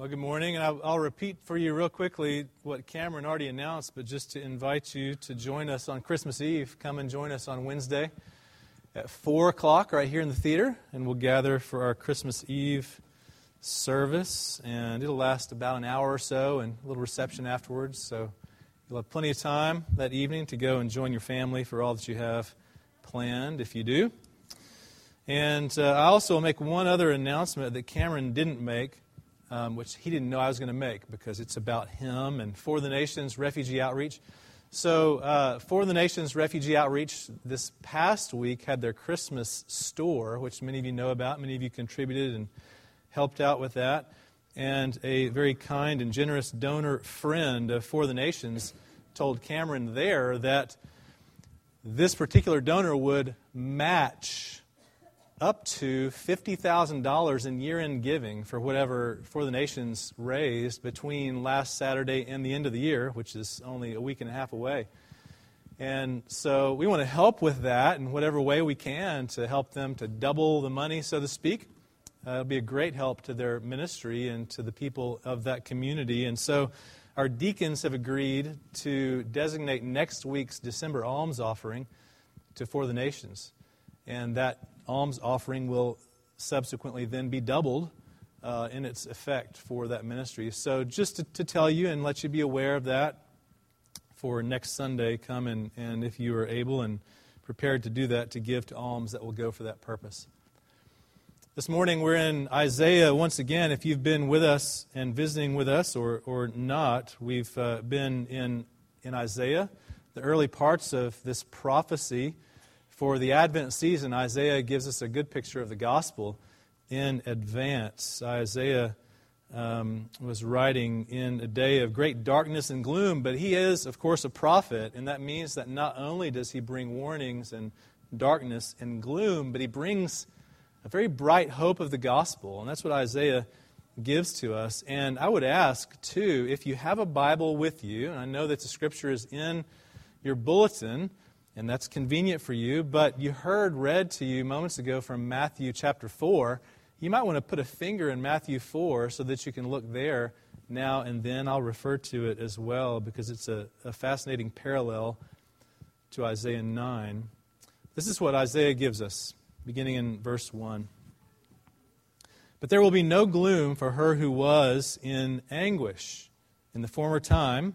Well, good morning, and I'll, I'll, repeat for you real quickly what Cameron already announced, but just to invite you to join us on Christmas Eve. Come and join us on Wednesday at 4 o'clock right here in the theater, and we'll gather for our Christmas Eve service, and it'll last about an hour or so, and a little reception afterwards. So you'll have plenty of time that evening to go and join your family for all that you have planned, if you do. And uh, I also will make one other announcement that Cameron didn't make um, which he didn't know I was going to make because it's about him and For the Nations Refugee Outreach. So, uh, For the Nations Refugee Outreach this past week had their Christmas store, which many of you know about. Many of you contributed and helped out with that. And a very kind and generous donor friend of For the Nations told Cameron there that this particular donor would match up to $50,000 in year end giving for whatever For the Nations raised between last Saturday and the end of the year, which is only a week and a half away. And so we want to help with that in whatever way we can to help them to double the money, so to speak. Uh, it'll be a great help to their ministry and to the people of that community. And so our deacons have agreed to designate next week's December alms offering to For the Nations. And that alms offering will subsequently then be doubled uh, in its effect for that ministry. So, just to, to, tell you and let you be aware of that for next Sunday, come and, and if you are able and prepared to do that, to give to alms that will go for that purpose. This morning we're in Isaiah once again. If you've been with us and visiting with us or, or not, we've uh, been in, in Isaiah, the early parts of this prophecy for the Advent season, Isaiah gives us a good picture of the gospel in advance. Isaiah um, was writing in a day of great darkness and gloom, but he is, of course, a prophet, and that means that not only does he bring warnings and darkness and gloom, but he brings a very bright hope of the gospel, and that's what Isaiah gives to us. And I would ask, too, if you have a Bible with you, and I know that the scripture is in your bulletin, and that's convenient for you. But you heard read to you moments ago from Matthew chapter 4. You might want to put a finger in Matthew 4 so that you can look there now and then. I'll refer to it as well because it's a, a fascinating parallel to Isaiah 9. This is what Isaiah gives us, beginning in verse 1. But there will be no gloom for her who was in anguish. In the former time,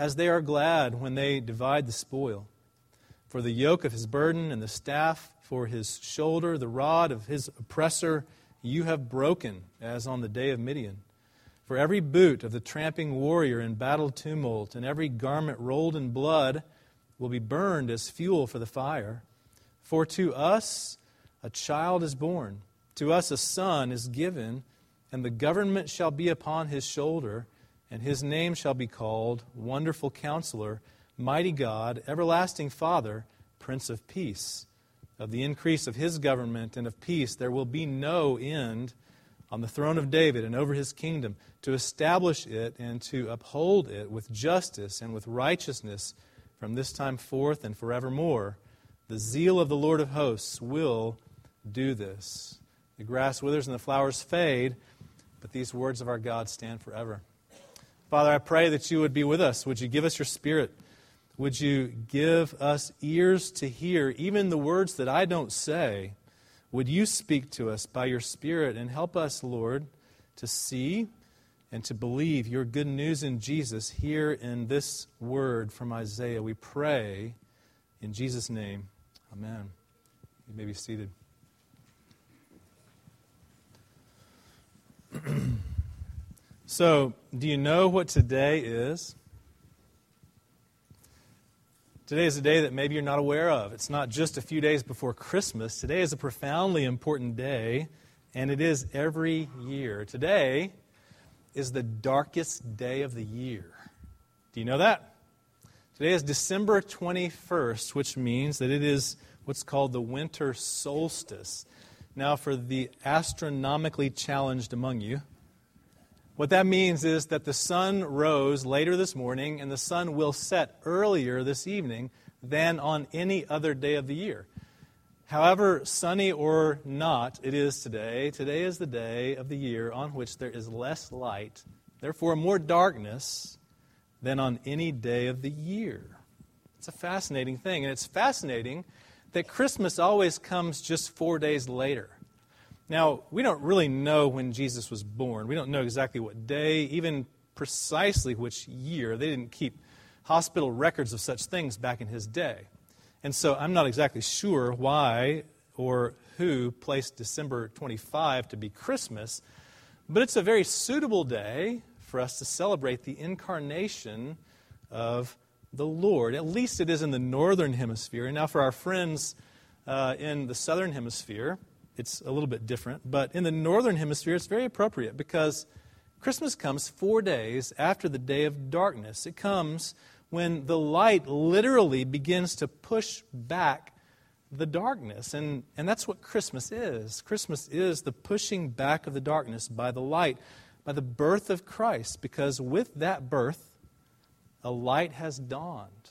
as they are glad when they divide the spoil. For the yoke of his burden and the staff for his shoulder, the rod of his oppressor, you have broken, as on the day of Midian. For every boot of the tramping warrior in battle tumult, and every garment rolled in blood, will be burned as fuel for the fire. For to us a child is born, to us a son is given and the government shall be upon his shoulder, and his name shall be called Wonderful Counselor, Mighty God, Everlasting Father, Prince of Peace. Of the increase of his government and of peace there will be no end on the throne of David and over his kingdom, to establish it and to uphold it with justice and with righteousness from this time forth and forevermore. The zeal of the Lord of hosts will do this. The grass withers and the flowers fade but these words of our God stand forever. Father, I pray that you would be with us. Would you give us your spirit? Would you give us ears to hear even the words that I don't say? Would you speak to us by your spirit and help us, Lord, to see and to believe your good news in Jesus here in this word from Isaiah? We pray in Jesus' name. Amen. You may be seated. so, do you know what today is? Today is a day that maybe you're not aware of. It's not just a few days before Christmas. Today is a profoundly important day, and it is every year. Today is the darkest day of the year. Do you know that? Today is December 21st, which means that it is what's called the winter solstice. Now, for the astronomically challenged among you, what that means is that the sun rose later this morning and the sun will set earlier this evening than on any other day of the year. However sunny or not it is today, today is the day of the year on which there is less light, therefore more darkness than on any day of the year. It's a fascinating thing, and it's fascinating that Christmas always comes just four days later. Now, we don't really know when Jesus was born. We don't know exactly what day, even precisely which year. They didn't keep hospital records of such things back in his day. And so I'm not exactly sure why or who placed December 25 to be Christmas, but it's a very suitable day for us to celebrate the incarnation of the Lord. At least it is in the northern hemisphere. And now, for our friends uh, in the southern hemisphere, it's a little bit different. But in the northern hemisphere, it's very appropriate because Christmas comes four days after the day of darkness. It comes when the light literally begins to push back the darkness. And, and that's what Christmas is. Christmas is the pushing back of the darkness by the light, by the birth of Christ, because with that birth, a light has dawned.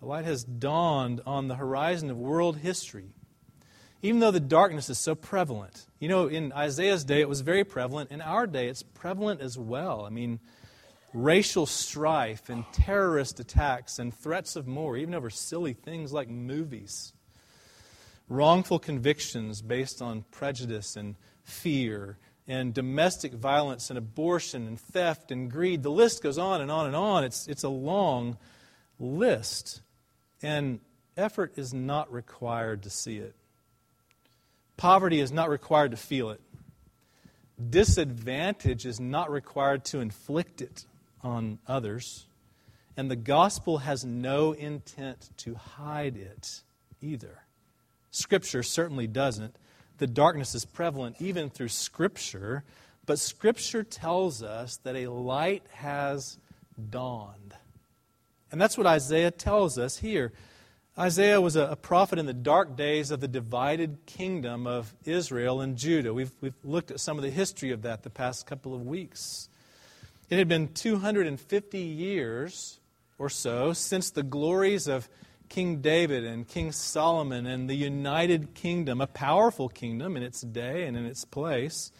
A light has dawned on the horizon of world history. Even though the darkness is so prevalent. You know, in Isaiah's day, it was very prevalent. In our day, it's prevalent as well. I mean, racial strife and terrorist attacks and threats of more, even over silly things like movies. Wrongful convictions based on prejudice and fear and domestic violence and abortion and theft and greed. The list goes on and on and on. It's, it's a long list. And effort is not required to see it. Poverty is not required to feel it. Disadvantage is not required to inflict it on others. And the gospel has no intent to hide it either. Scripture certainly doesn't the darkness is prevalent even through Scripture, but Scripture tells us that a light has dawned. And that's what Isaiah tells us here. Isaiah was a, prophet in the dark days of the divided kingdom of Israel and Judah. We've, we've looked at some of the history of that the past couple of weeks. It had been 250 years or so since the glories of King David and King Solomon and the United Kingdom, a powerful kingdom in its day and in its place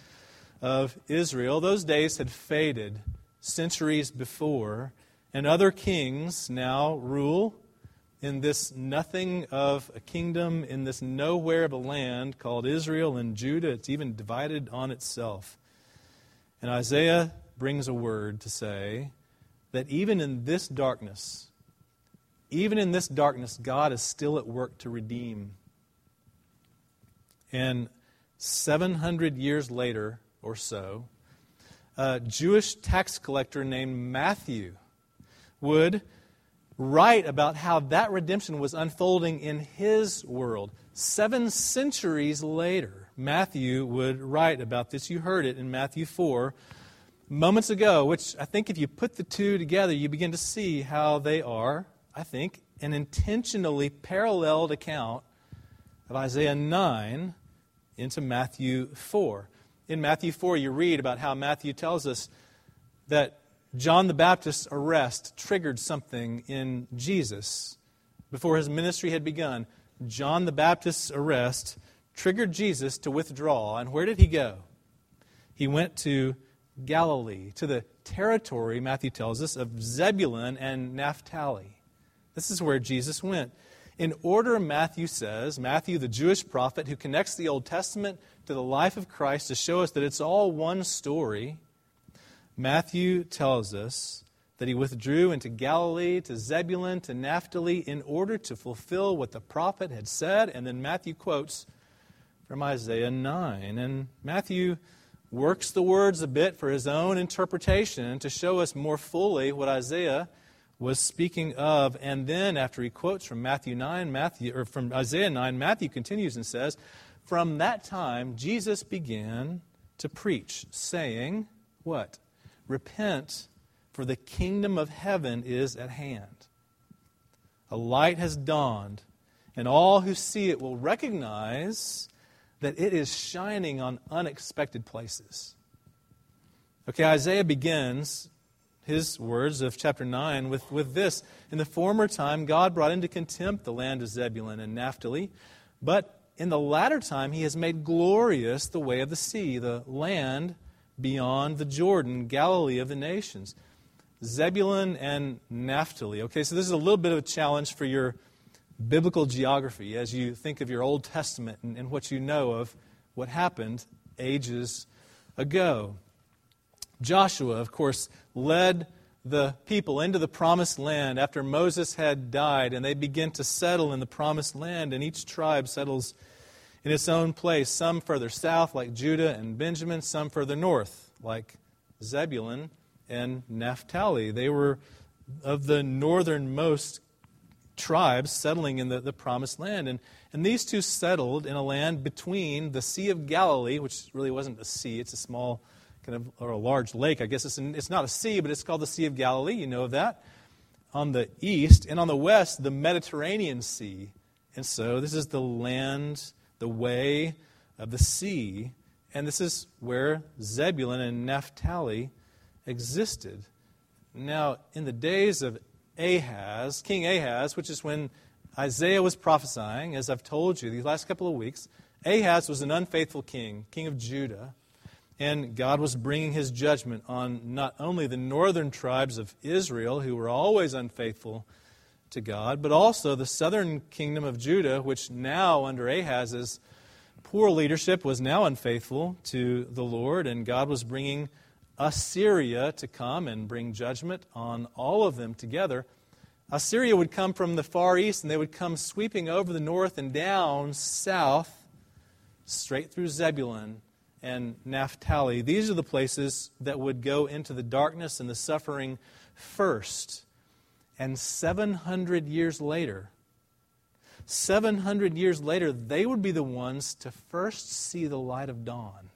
of Israel, those days had faded centuries before, and other kings now rule in this nothing of a kingdom, in this nowhere of a land called Israel and Judah. It's even divided on itself. And Isaiah brings a word to say that even in this darkness, even in this darkness, God is still at work to redeem. And 700 years later or so, a Jewish tax collector named Matthew would write about how that redemption was unfolding in his world. Seven centuries later, Matthew would write about this. You heard it in Matthew 4 moments ago, which I think if you put the two together, you begin to see how they are I think, an intentionally paralleled account of Isaiah 9 into Matthew 4. In Matthew 4, you read about how Matthew tells us that John the Baptist's arrest triggered something in Jesus. Before his ministry had begun, John the Baptist's arrest triggered Jesus to withdraw. And where did he go? He went to Galilee, to the territory, Matthew tells us, of Zebulun and Naphtali. This is where Jesus went. In order, Matthew says, Matthew, the Jewish prophet who connects the Old Testament to the life of Christ to show us that it's all one story, Matthew tells us that he withdrew into Galilee, to Zebulun, to Naphtali, in order to fulfill what the prophet had said. And then Matthew quotes from Isaiah 9. And Matthew works the words a bit for his own interpretation to show us more fully what Isaiah was speaking of. And then after he quotes from Matthew 9, Matthew, or from Isaiah 9, Matthew continues and says, From that time Jesus began to preach, saying, What? Repent, for the kingdom of heaven is at hand. A light has dawned, and all who see it will recognize that it is shining on unexpected places. Okay, Isaiah begins his words of chapter 9 with, with this In the former time, God brought into contempt the land of Zebulun and Naphtali, but in the latter time, he has made glorious the way of the sea, the land beyond the Jordan, Galilee of the nations. Zebulun and Naphtali. Okay, so this is a little bit of a challenge for your biblical geography as you think of your Old Testament and, and what you know of what happened ages ago. Joshua, of course, led the people into the promised land after Moses had died, and they begin to settle in the promised land, and each tribe settles in its own place, some further south, like Judah and Benjamin, some further north, like Zebulun and Naphtali. They were of the northernmost tribes settling in the, the promised land. And, and these two settled in a land between the Sea of Galilee, which really wasn't a sea, it's a small kind of, or a large lake. I guess it's, an, it's not a sea, but it's called the Sea of Galilee. You know of that. On the east and on the west, the Mediterranean Sea. And so this is the land, the way of the sea. And this is where Zebulun and Naphtali existed. Now, in the days of Ahaz, King Ahaz, which is when Isaiah was prophesying, as I've told you these last couple of weeks, Ahaz was an unfaithful king, king of Judah. And God was bringing his judgment on not only the northern tribes of Israel, who were always unfaithful to God, but also the southern kingdom of Judah, which now, under Ahaz's poor leadership, was now unfaithful to the Lord. And God was bringing Assyria to come and bring judgment on all of them together. Assyria would come from the far east and they would come sweeping over the north and down south, straight through Zebulun and Naphtali. These are the places that would go into the darkness and the suffering first. And 700 years later, 700 years later, they would be the ones to first see the light of dawn.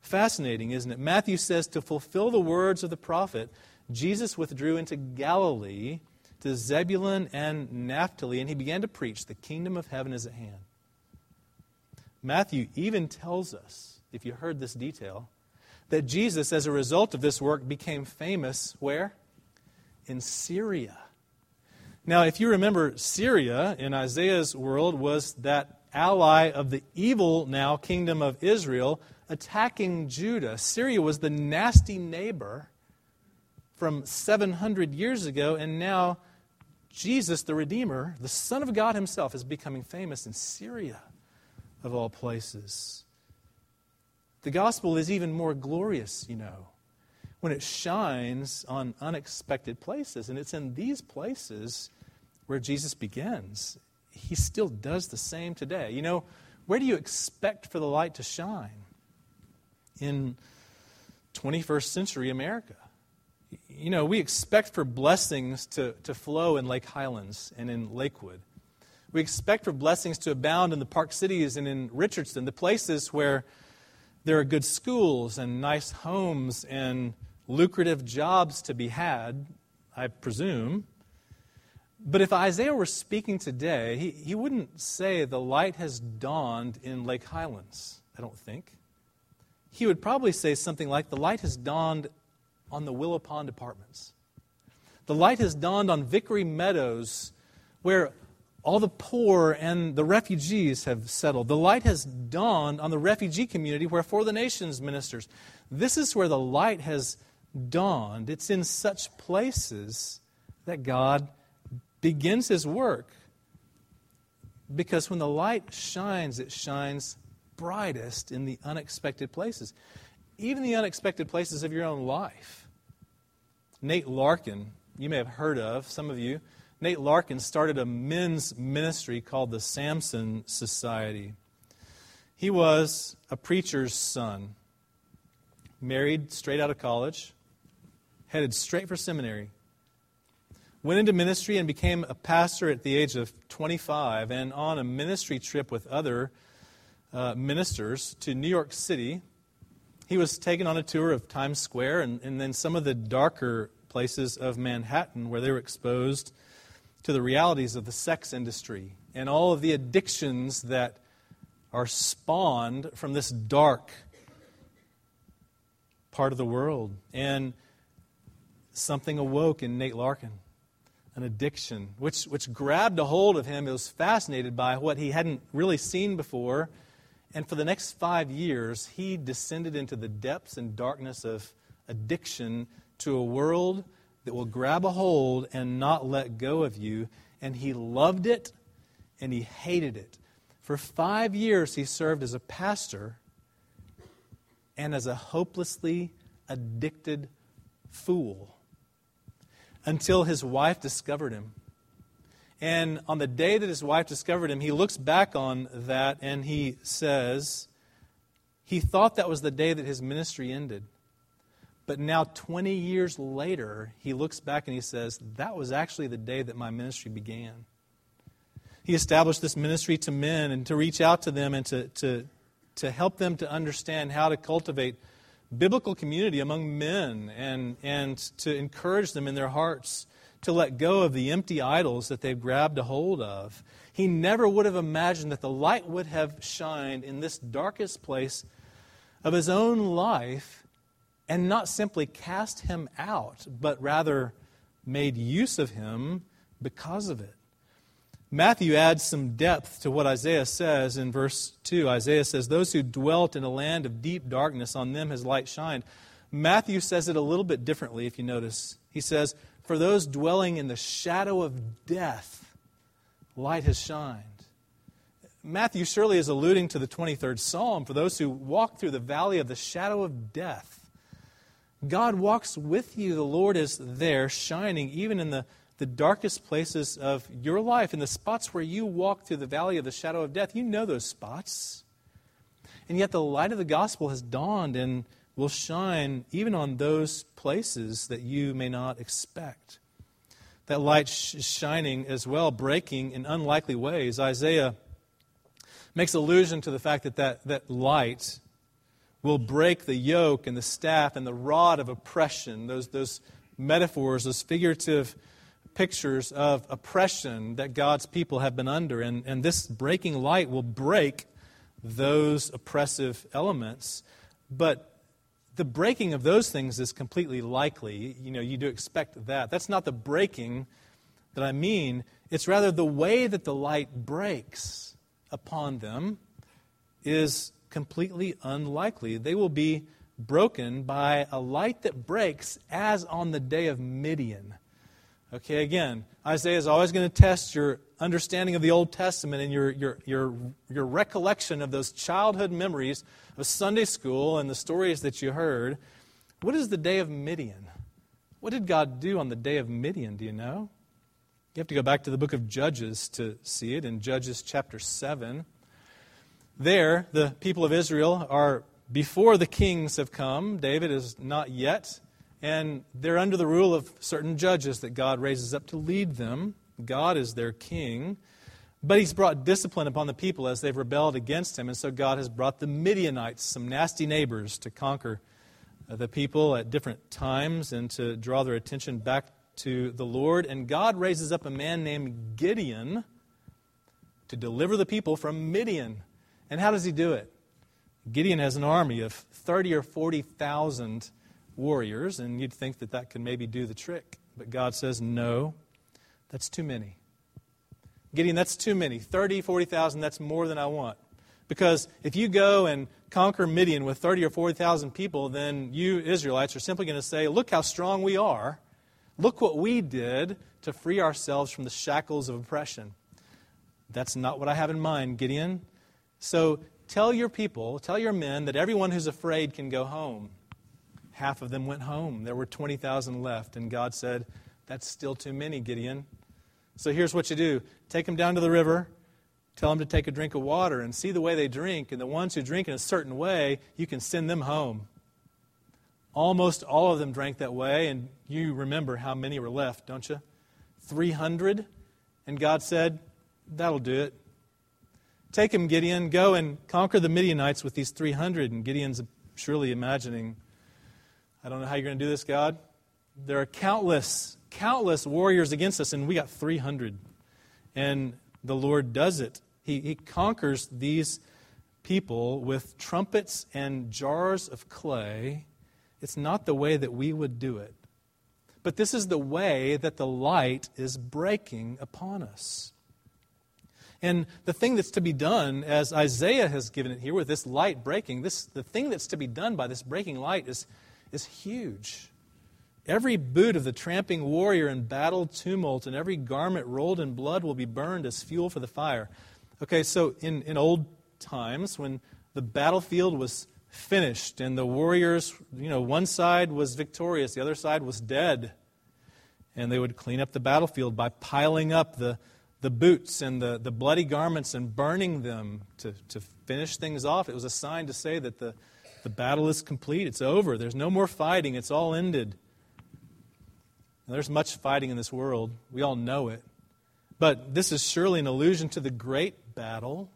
Fascinating, isn't it? Matthew says to fulfill the words of the prophet, Jesus withdrew into Galilee to Zebulun and Naphtali, and he began to preach, The kingdom of heaven is at hand. Matthew even tells us, if you heard this detail, that Jesus, as a result of this work, became famous where? In Syria. Now, if you remember, Syria in Isaiah's world was that ally of the evil now kingdom of Israel attacking Judah. Syria was the nasty neighbor from 700 years ago, and now Jesus, the Redeemer, the Son of God Himself, is becoming famous in Syria of all places. The gospel is even more glorious, you know, when it shines on unexpected places. And it's in these places where Jesus begins. He still does the same today. You know, where do you expect for the light to shine? In 21st century America. You know, we expect for blessings to, to flow in Lake Highlands and in Lakewood. We expect for blessings to abound in the Park Cities and in Richardson, the places where there are good schools and nice homes and lucrative jobs to be had, I presume. But if Isaiah were speaking today, he, he wouldn't say the light has dawned in Lake Highlands, I don't think. He would probably say something like the light has dawned on the Willow Pond Apartments. The light has dawned on Vickery Meadows, where all the poor and the refugees have settled. The light has dawned on the refugee community where For the Nations ministers. This is where the light has dawned. It's in such places that God begins his work. Because when the light shines, it shines brightest in the unexpected places, even the unexpected places of your own life. Nate Larkin, you may have heard of, some of you, Nate Larkin started a men's ministry called the Samson Society. He was a preacher's son, married straight out of college, headed straight for seminary. Went into ministry and became a pastor at the age of 25 and on a ministry trip with other uh, ministers to New York City. he was taken on a tour of Times Square and, and then some of the darker places of Manhattan where they were exposed to the realities of the sex industry and all of the addictions that are spawned from this dark part of the world. And something awoke in Nate Larkin an addiction, which, which grabbed a hold of him. He was fascinated by what he hadn't really seen before. And for the next five years, he descended into the depths and darkness of addiction to a world that will grab a hold and not let go of you. And he loved it and he hated it. For five years, he served as a pastor and as a hopelessly addicted fool until his wife discovered him. And on the day that his wife discovered him, he looks back on that and he says, he thought that was the day that his ministry ended. But now, 20 years later, he looks back and he says, That was actually the day that my ministry began. He established this ministry to men and to reach out to them and to, to, to help them to understand how to cultivate biblical community among men and, and to encourage them in their hearts to let go of the empty idols that they've grabbed a hold of. He never would have imagined that the light would have shined in this darkest place of his own life and not simply cast him out, but rather made use of him because of it. Matthew adds some depth to what Isaiah says in verse 2. Isaiah says, Those who dwelt in a land of deep darkness, on them has light shined. Matthew says it a little bit differently, if you notice. He says, For those dwelling in the shadow of death, light has shined. Matthew surely is alluding to the 23rd Psalm for those who walk through the valley of the shadow of death. God walks with you. The Lord is there, shining even in the the darkest places of your life, in the spots where you walk through the valley of the shadow of death, you know those spots. And yet the light of the gospel has dawned and will shine even on those places that you may not expect. That light is shining as well, breaking in unlikely ways. Isaiah makes allusion to the fact that, that that light will break the yoke and the staff and the rod of oppression, those, those metaphors, those figurative pictures of oppression that God's people have been under. And, and this breaking light will break those oppressive elements. But the breaking of those things is completely likely. You know, you do expect that. That's not the breaking that I mean. It's rather the way that the light breaks upon them is completely unlikely. They will be broken by a light that breaks as on the day of Midian. Okay, again, Isaiah is always going to test your understanding of the Old Testament and your, your, your, your recollection of those childhood memories of Sunday school and the stories that you heard. What is the day of Midian? What did God do on the day of Midian? Do you know? You have to go back to the book of Judges to see it in Judges chapter 7. There, the people of Israel are before the kings have come. David is not yet and they're under the rule of certain judges that God raises up to lead them. God is their king. But he's brought discipline upon the people as they've rebelled against him. And so God has brought the Midianites, some nasty neighbors, to conquer uh, the people at different times and to draw their attention back to the Lord. And God raises up a man named Gideon to deliver the people from Midian. And how does he do it? Gideon has an army of 30 or 40,000 warriors, and you'd think that that could maybe do the trick. But God says, no, that's too many. Gideon, that's too many. 30, 40,000, that's more than I want. Because if you go and conquer Midian with 30 or 40,000 people, then you Israelites are simply going to say, look how strong we are. Look what we did to free ourselves from the shackles of oppression. That's not what I have in mind, Gideon. So tell your people, tell your men that everyone who's afraid can go home half of them went home. There were 20,000 left. And God said, That's still too many, Gideon. So here's what you do take them down to the river, tell them to take a drink of water, and see the way they drink. And the ones who drink in a certain way, you can send them home. Almost all of them drank that way, and you remember how many were left, don't you? 300. And God said, That'll do it. Take him, Gideon. Go and conquer the Midianites with these 300. And Gideon's surely imagining, I don't know how you're going to do this, God. There are countless, countless warriors against us, and we got 300. And the Lord does it. He, he conquers these people with trumpets and jars of clay. It's not the way that we would do it. But this is the way that the light is breaking upon us. And the thing that's to be done, as Isaiah has given it here with this light breaking, this, the thing that's to be done by this breaking light is, is huge. Every boot of the tramping warrior in battle tumult and every garment rolled in blood will be burned as fuel for the fire. Okay, so in, in old times when the battlefield was finished and the warriors, you know, one side was victorious, the other side was dead. And they would clean up the battlefield by piling up the, the boots and the, the bloody garments and burning them to, to finish things off. It was a sign to say that the, the battle is complete, it's over, there's no more fighting, it's all ended. Now, there's much fighting in this world, we all know it. But this is surely an allusion to the great battle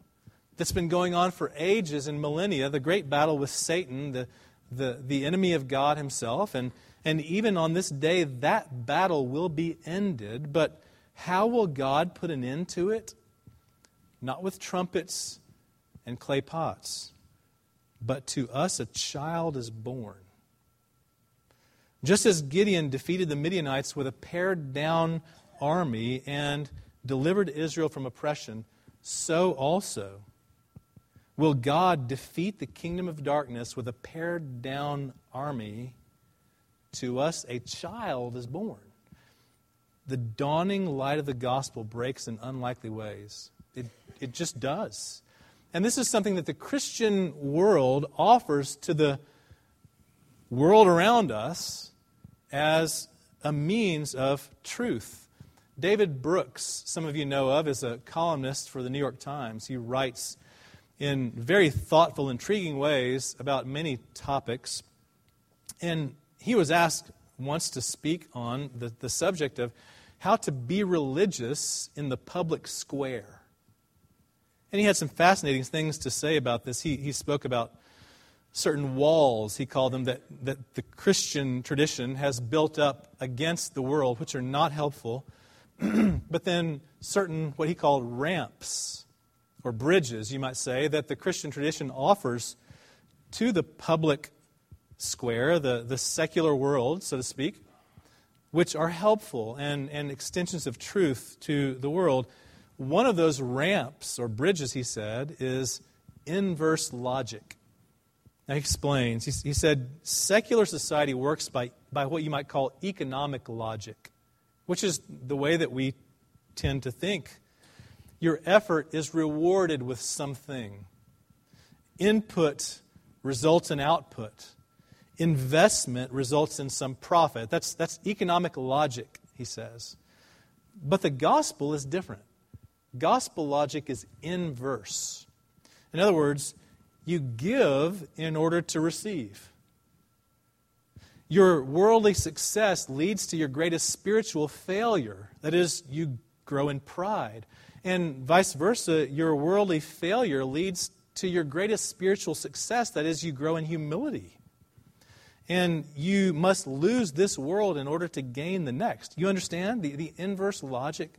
that's been going on for ages and millennia the great battle with Satan, the, the, the enemy of God himself. And, and even on this day, that battle will be ended. But how will God put an end to it? Not with trumpets and clay pots, but to us a child is born. Just as Gideon defeated the Midianites with a pared down army and delivered Israel from oppression, so also Will God defeat the kingdom of darkness with a pared down army? To us, a child is born. The dawning light of the gospel breaks in unlikely ways. It, it just does. And this is something that the Christian world offers to the world around us as a means of truth. David Brooks, some of you know of, is a columnist for the New York Times. He writes in very thoughtful, intriguing ways about many topics. And he was asked once to speak on the, the subject of how to be religious in the public square. And he had some fascinating things to say about this. He, he spoke about certain walls, he called them, that, that the Christian tradition has built up against the world, which are not helpful. but then certain, what he called ramps or bridges, you might say, that the Christian tradition offers to the public square, the, the secular world, so to speak, which are helpful and, and extensions of truth to the world. One of those ramps or bridges, he said, is inverse logic. Now, he explains. He, he said, secular society works by, by what you might call economic logic, which is the way that we tend to think your effort is rewarded with something. Input results in output. Investment results in some profit. That's, that's economic logic, he says. But the gospel is different. Gospel logic is inverse. In other words, you give in order to receive. Your worldly success leads to your greatest spiritual failure. That is, you grow in pride. And vice versa, your worldly failure leads to your greatest spiritual success. That is, you grow in humility. And you must lose this world in order to gain the next. You understand the, the inverse logic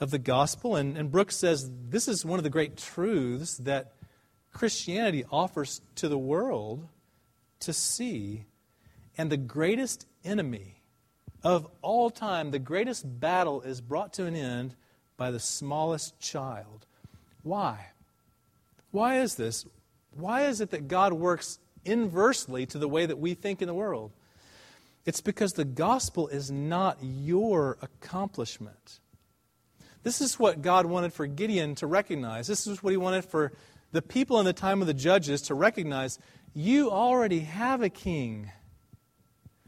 of the gospel? And, and Brooks says this is one of the great truths that Christianity offers to the world to see. And the greatest enemy of all time, the greatest battle is brought to an end by the smallest child. Why? Why is this? Why is it that God works inversely to the way that we think in the world? It's because the gospel is not your accomplishment. This is what God wanted for Gideon to recognize. This is what he wanted for the people in the time of the judges to recognize. You already have a king.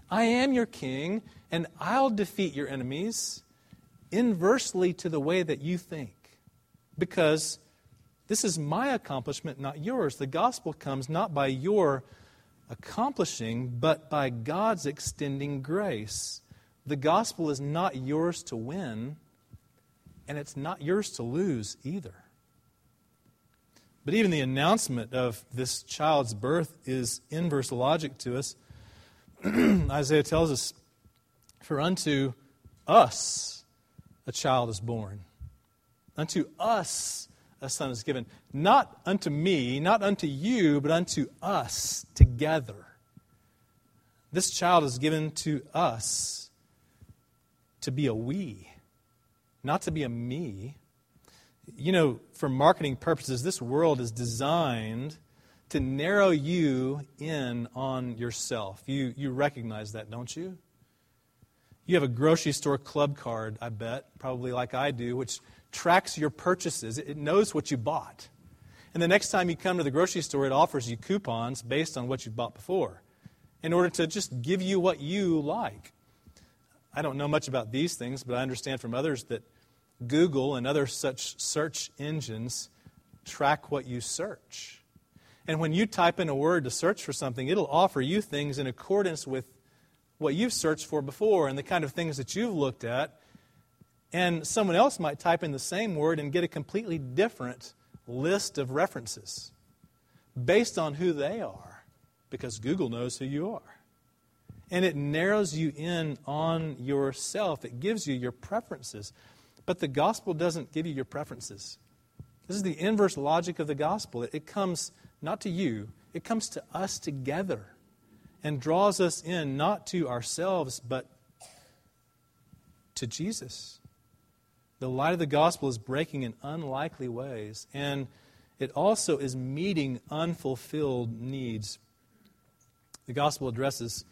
I am your king, and I'll defeat your enemies inversely to the way that you think. Because this is my accomplishment, not yours. The gospel comes not by your accomplishing, but by God's extending grace. The gospel is not yours to win, and it's not yours to lose either. But even the announcement of this child's birth is inverse logic to us. Isaiah tells us, For unto us a child is born, unto us a son is given. Not unto me, not unto you, but unto us together. This child is given to us to be a we, not to be a me. You know, for marketing purposes, this world is designed to narrow you in on yourself. You, you recognize that, don't you? You have a grocery store club card, I bet, probably like I do, which tracks your purchases. It knows what you bought. And the next time you come to the grocery store, it offers you coupons based on what you bought before in order to just give you what you like. I don't know much about these things, but I understand from others that Google and other such search engines track what you search. And when you type in a word to search for something, it'll offer you things in accordance with what you've searched for before and the kind of things that you've looked at. And someone else might type in the same word and get a completely different list of references based on who they are, because Google knows who you are. And it narrows you in on yourself, it gives you your preferences. But the gospel doesn't give you your preferences. This is the inverse logic of the gospel. It, comes not to you, it comes to us together and draws us in not to ourselves, but to Jesus. The light of the gospel is breaking in unlikely ways, and it also is meeting unfulfilled needs. The gospel addresses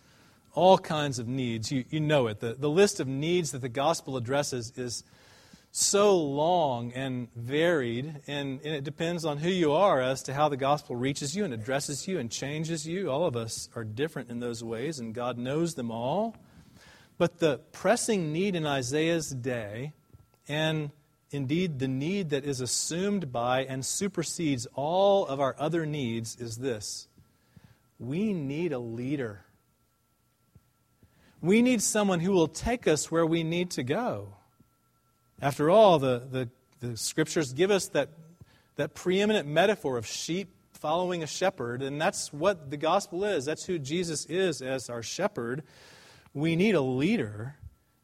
all kinds of needs. You, you know it. The, the list of needs that the gospel addresses is so long and varied, and, and, it depends on who you are as to how the gospel reaches you and addresses you and changes you. All of us are different in those ways, and God knows them all. But the pressing need in Isaiah's day, and indeed the need that is assumed by and supersedes all of our other needs, is this we need a leader. We need someone who will take us where we need to go. After all, the, the, the scriptures give us that, that preeminent metaphor of sheep following a shepherd, and that's what the gospel is. That's who Jesus is as our shepherd. We need a leader,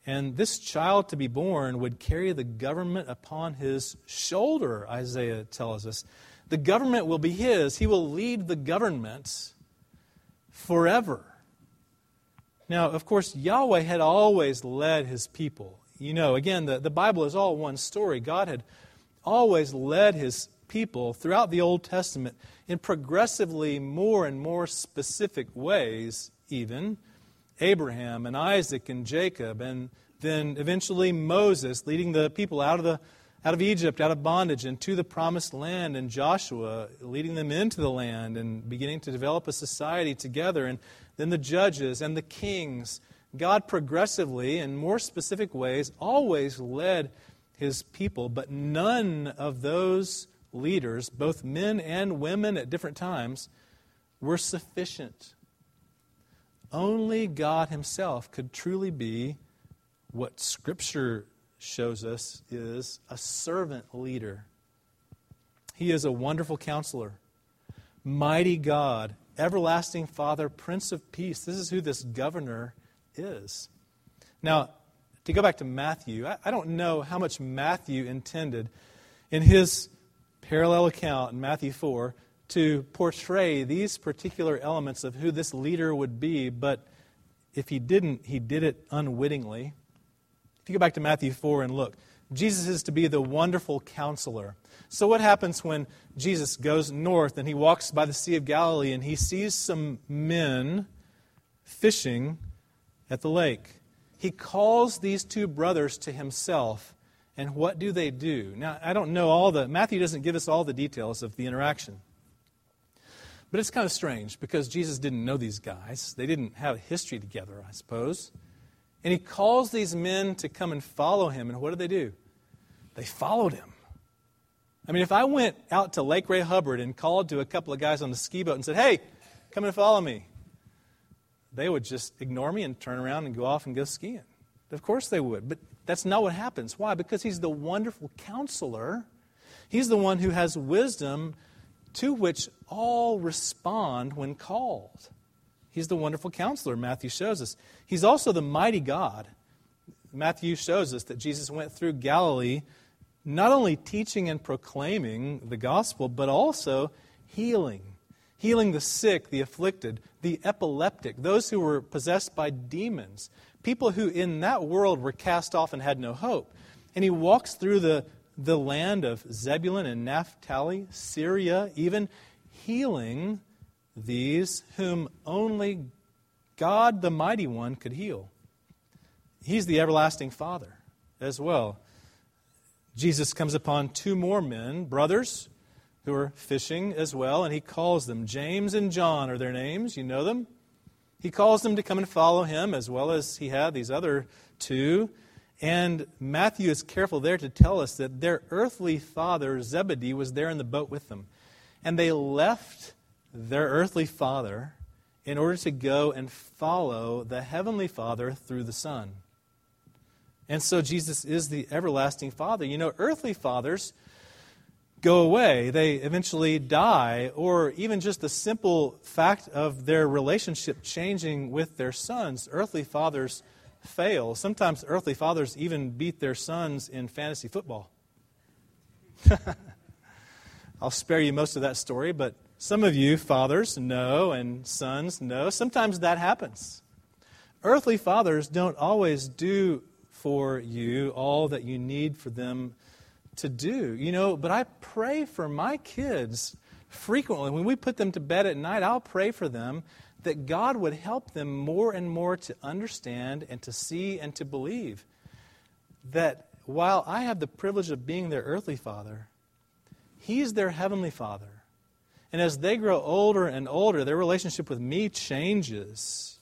and this child to be born would carry the government upon his shoulder, Isaiah tells us. The government will be his, he will lead the government forever. Now, of course, Yahweh had always led his people you know, again, the, the Bible is all one story. God had always led his people throughout the Old Testament in progressively more and more specific ways, even. Abraham and Isaac and Jacob, and then eventually Moses leading the people out of, the, out of Egypt, out of bondage, and to the promised land, and Joshua leading them into the land and beginning to develop a society together, and then the judges and the kings God progressively, in more specific ways, always led his people, but none of those leaders, both men and women at different times, were sufficient. Only God Himself could truly be what Scripture shows us is a servant leader. He is a wonderful counselor, mighty God, everlasting Father, Prince of Peace. This is who this governor is. Now, to go back to Matthew, I, I don't know how much Matthew intended in his parallel account in Matthew 4 to portray these particular elements of who this leader would be, but if he didn't, he did it unwittingly. If you go back to Matthew 4 and look, Jesus is to be the wonderful counselor. So, what happens when Jesus goes north and he walks by the Sea of Galilee and he sees some men fishing at the lake. He calls these two brothers to himself, and what do they do? Now, I don't know all the, Matthew doesn't give us all the details of the interaction. But it's kind of strange because Jesus didn't know these guys. They didn't have a history together, I suppose. And he calls these men to come and follow him, and what do they do? They followed him. I mean, if I went out to Lake Ray Hubbard and called to a couple of guys on the ski boat and said, hey, come and follow me, they would just ignore me and turn around and go off and go skiing. Of course they would. But that's not what happens. Why? Because he's the wonderful counselor. He's the one who has wisdom to which all respond when called. He's the wonderful counselor, Matthew shows us. He's also the mighty God. Matthew shows us that Jesus went through Galilee not only teaching and proclaiming the gospel, but also healing. Healing the sick, the afflicted, the epileptic, those who were possessed by demons, people who in that world were cast off and had no hope. And he walks through the, the land of Zebulun and Naphtali, Syria, even healing these whom only God the Mighty One could heal. He's the everlasting Father as well. Jesus comes upon two more men, brothers, who are fishing as well, and he calls them. James and John are their names. You know them. He calls them to come and follow him, as well as he had these other two. And Matthew is careful there to tell us that their earthly father, Zebedee, was there in the boat with them. And they left their earthly father in order to go and follow the heavenly Father through the Son. And so Jesus is the everlasting Father. You know, earthly fathers go away, they eventually die, or even just the simple fact of their relationship changing with their sons. Earthly fathers fail. Sometimes earthly fathers even beat their sons in fantasy football. I'll spare you most of that story, but some of you, fathers, know, and sons know. Sometimes that happens. Earthly fathers don't always do for you all that you need for them to do. You know, but I pray for my kids frequently. When we put them to bed at night, I'll pray for them that God would help them more and more to understand and to see and to believe that while I have the privilege of being their earthly father, He's their heavenly father. And as they grow older and older, their relationship with me changes.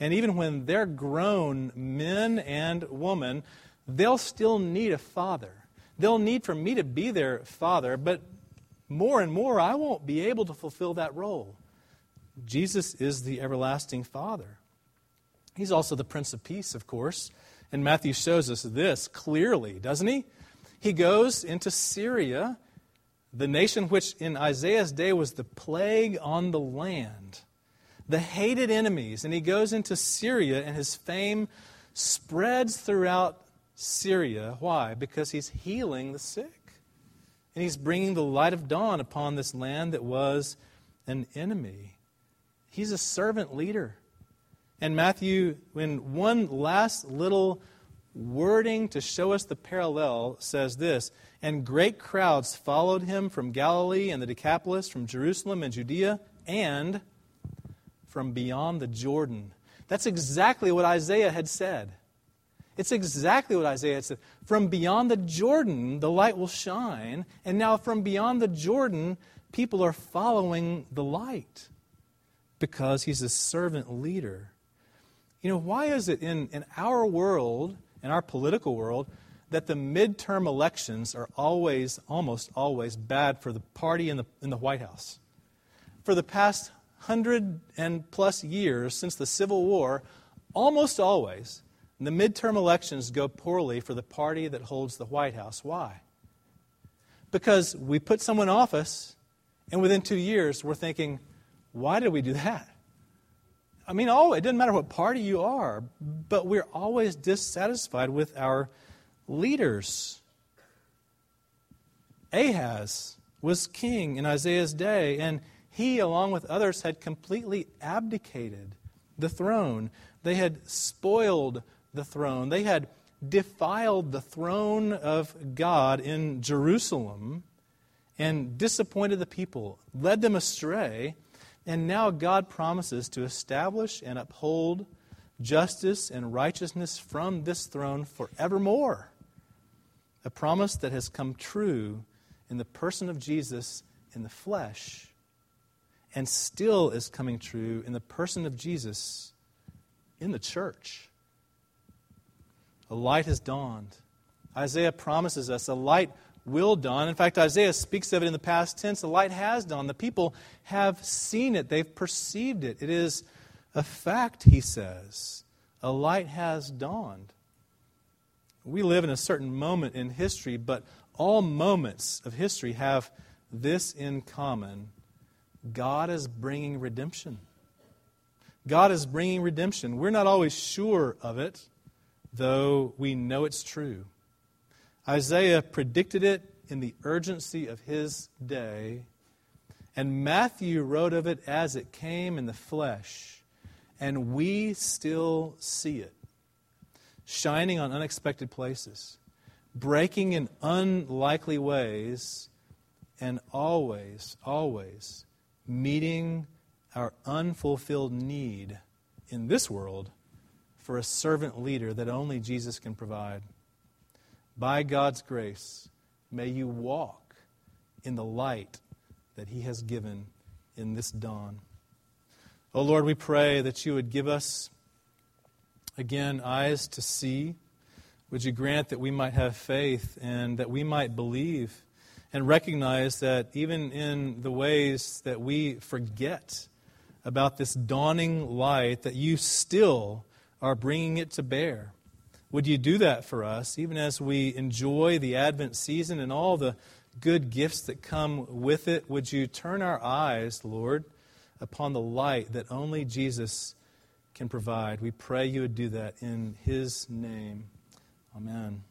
And even when they're grown men and women, they'll still need a father. They'll need for me to be their father, but more and more, I won't be able to fulfill that role. Jesus is the everlasting Father. He's also the Prince of Peace, of course. And Matthew shows us this clearly, doesn't he? He goes into Syria the nation which in Isaiah's day was the plague on the land, the hated enemies. And he goes into Syria, and his fame spreads throughout Syria. Why? Because he's healing the sick. And he's bringing the light of dawn upon this land that was an enemy. He's a servant leader. And Matthew, in one last little wording to show us the parallel, says this and great crowds followed him from Galilee and the Decapolis, from Jerusalem and Judea, and from beyond the Jordan. That's exactly what Isaiah had said. It's exactly what Isaiah said. From beyond the Jordan, the light will shine. And now, from beyond the Jordan, people are following the light because he's a servant leader. You know, why is it in, in our world, in our political world, that the midterm elections are always, almost always, bad for the party in the, in the White House. For the past hundred and plus years since the Civil War, almost always, the midterm elections go poorly for the party that holds the White House. Why? Because we put someone in office, and within two years, we're thinking, why did we do that? I mean, oh, it doesn't matter what party you are, but we're always dissatisfied with our leaders. Ahaz was king in Isaiah's day, and he, along with others, had completely abdicated the throne. They had spoiled the throne. They had defiled the throne of God in Jerusalem and disappointed the people, led them astray. And now God promises to establish and uphold justice and righteousness from this throne forevermore a promise that has come true in the person of Jesus in the flesh and still is coming true in the person of Jesus in the church. A light has dawned. Isaiah promises us a light will dawn. In fact, Isaiah speaks of it in the past tense. The light has dawned. The people have seen it, they've perceived it. It is a fact, he says. A light has dawned. We live in a certain moment in history, but all moments of history have this in common God is bringing redemption. God is bringing redemption. We're not always sure of it, though we know it's true. Isaiah predicted it in the urgency of his day, and Matthew wrote of it as it came in the flesh, and we still see it shining on unexpected places, breaking in unlikely ways, and always, always meeting our unfulfilled need in this world for a servant leader that only Jesus can provide. By God's grace, may you walk in the light that He has given in this dawn. Oh Lord, we pray that you would give us, again, eyes to see. Would you grant that we might have faith and that we might believe and recognize that even in the ways that we forget about this dawning light, that you still are bringing it to bear. Would you do that for us, even as we enjoy the Advent season and all the good gifts that come with it? Would you turn our eyes, Lord, upon the light that only Jesus can provide? We pray you would do that in his name. Amen.